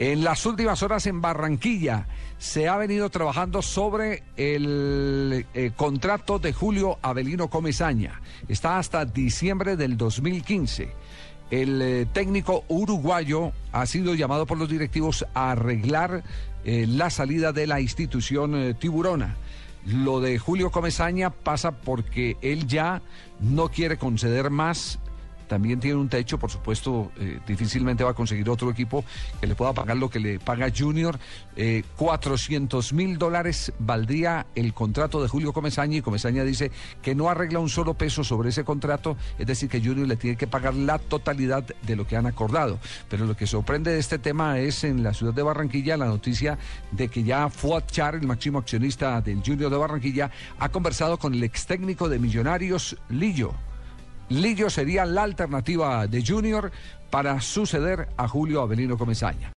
En las últimas horas en Barranquilla se ha venido trabajando sobre el eh, contrato de Julio Avelino Comesaña. Está hasta diciembre del 2015. El eh, técnico uruguayo ha sido llamado por los directivos a arreglar eh, la salida de la institución tiburona. Lo de Julio Comesaña pasa porque él ya no quiere conceder más también tiene un techo, por supuesto, eh, difícilmente va a conseguir otro equipo que le pueda pagar lo que le paga Junior. Eh, 400 mil dólares valdría el contrato de Julio Comesaña y Comesaña dice que no arregla un solo peso sobre ese contrato, es decir, que Junior le tiene que pagar la totalidad de lo que han acordado. Pero lo que sorprende de este tema es en la ciudad de Barranquilla la noticia de que ya Fuad Char, el máximo accionista del Junior de Barranquilla, ha conversado con el ex técnico de Millonarios, Lillo. Lillo sería la alternativa de Junior para suceder a Julio Avelino Comesaña.